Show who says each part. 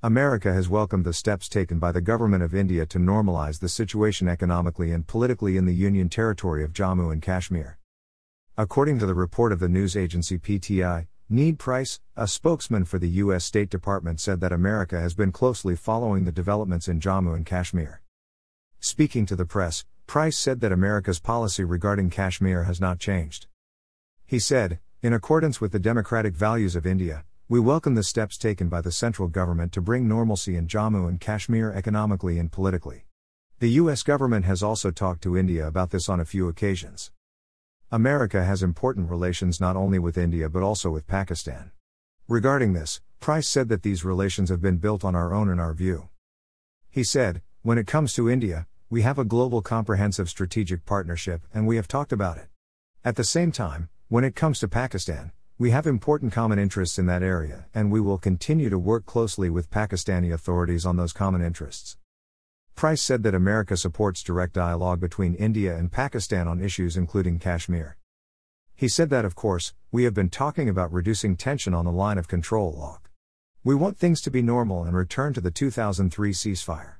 Speaker 1: America has welcomed the steps taken by the government of India to normalize the situation economically and politically in the Union territory of Jammu and Kashmir. According to the report of the news agency PTI, Ned Price, a spokesman for the U.S. State Department, said that America has been closely following the developments in Jammu and Kashmir. Speaking to the press, Price said that America's policy regarding Kashmir has not changed. He said, in accordance with the democratic values of India, we welcome the steps taken by the central government to bring normalcy in Jammu and Kashmir economically and politically. The US government has also talked to India about this on a few occasions. America has important relations not only with India but also with Pakistan. Regarding this, Price said that these relations have been built on our own in our view. He said, When it comes to India, we have a global comprehensive strategic partnership and we have talked about it. At the same time, when it comes to Pakistan, we have important common interests in that area, and we will continue to work closely with Pakistani authorities on those common interests. Price said that America supports direct dialogue between India and Pakistan on issues including Kashmir. He said that, of course, we have been talking about reducing tension on the line of control log. We want things to be normal and return to the 2003 ceasefire.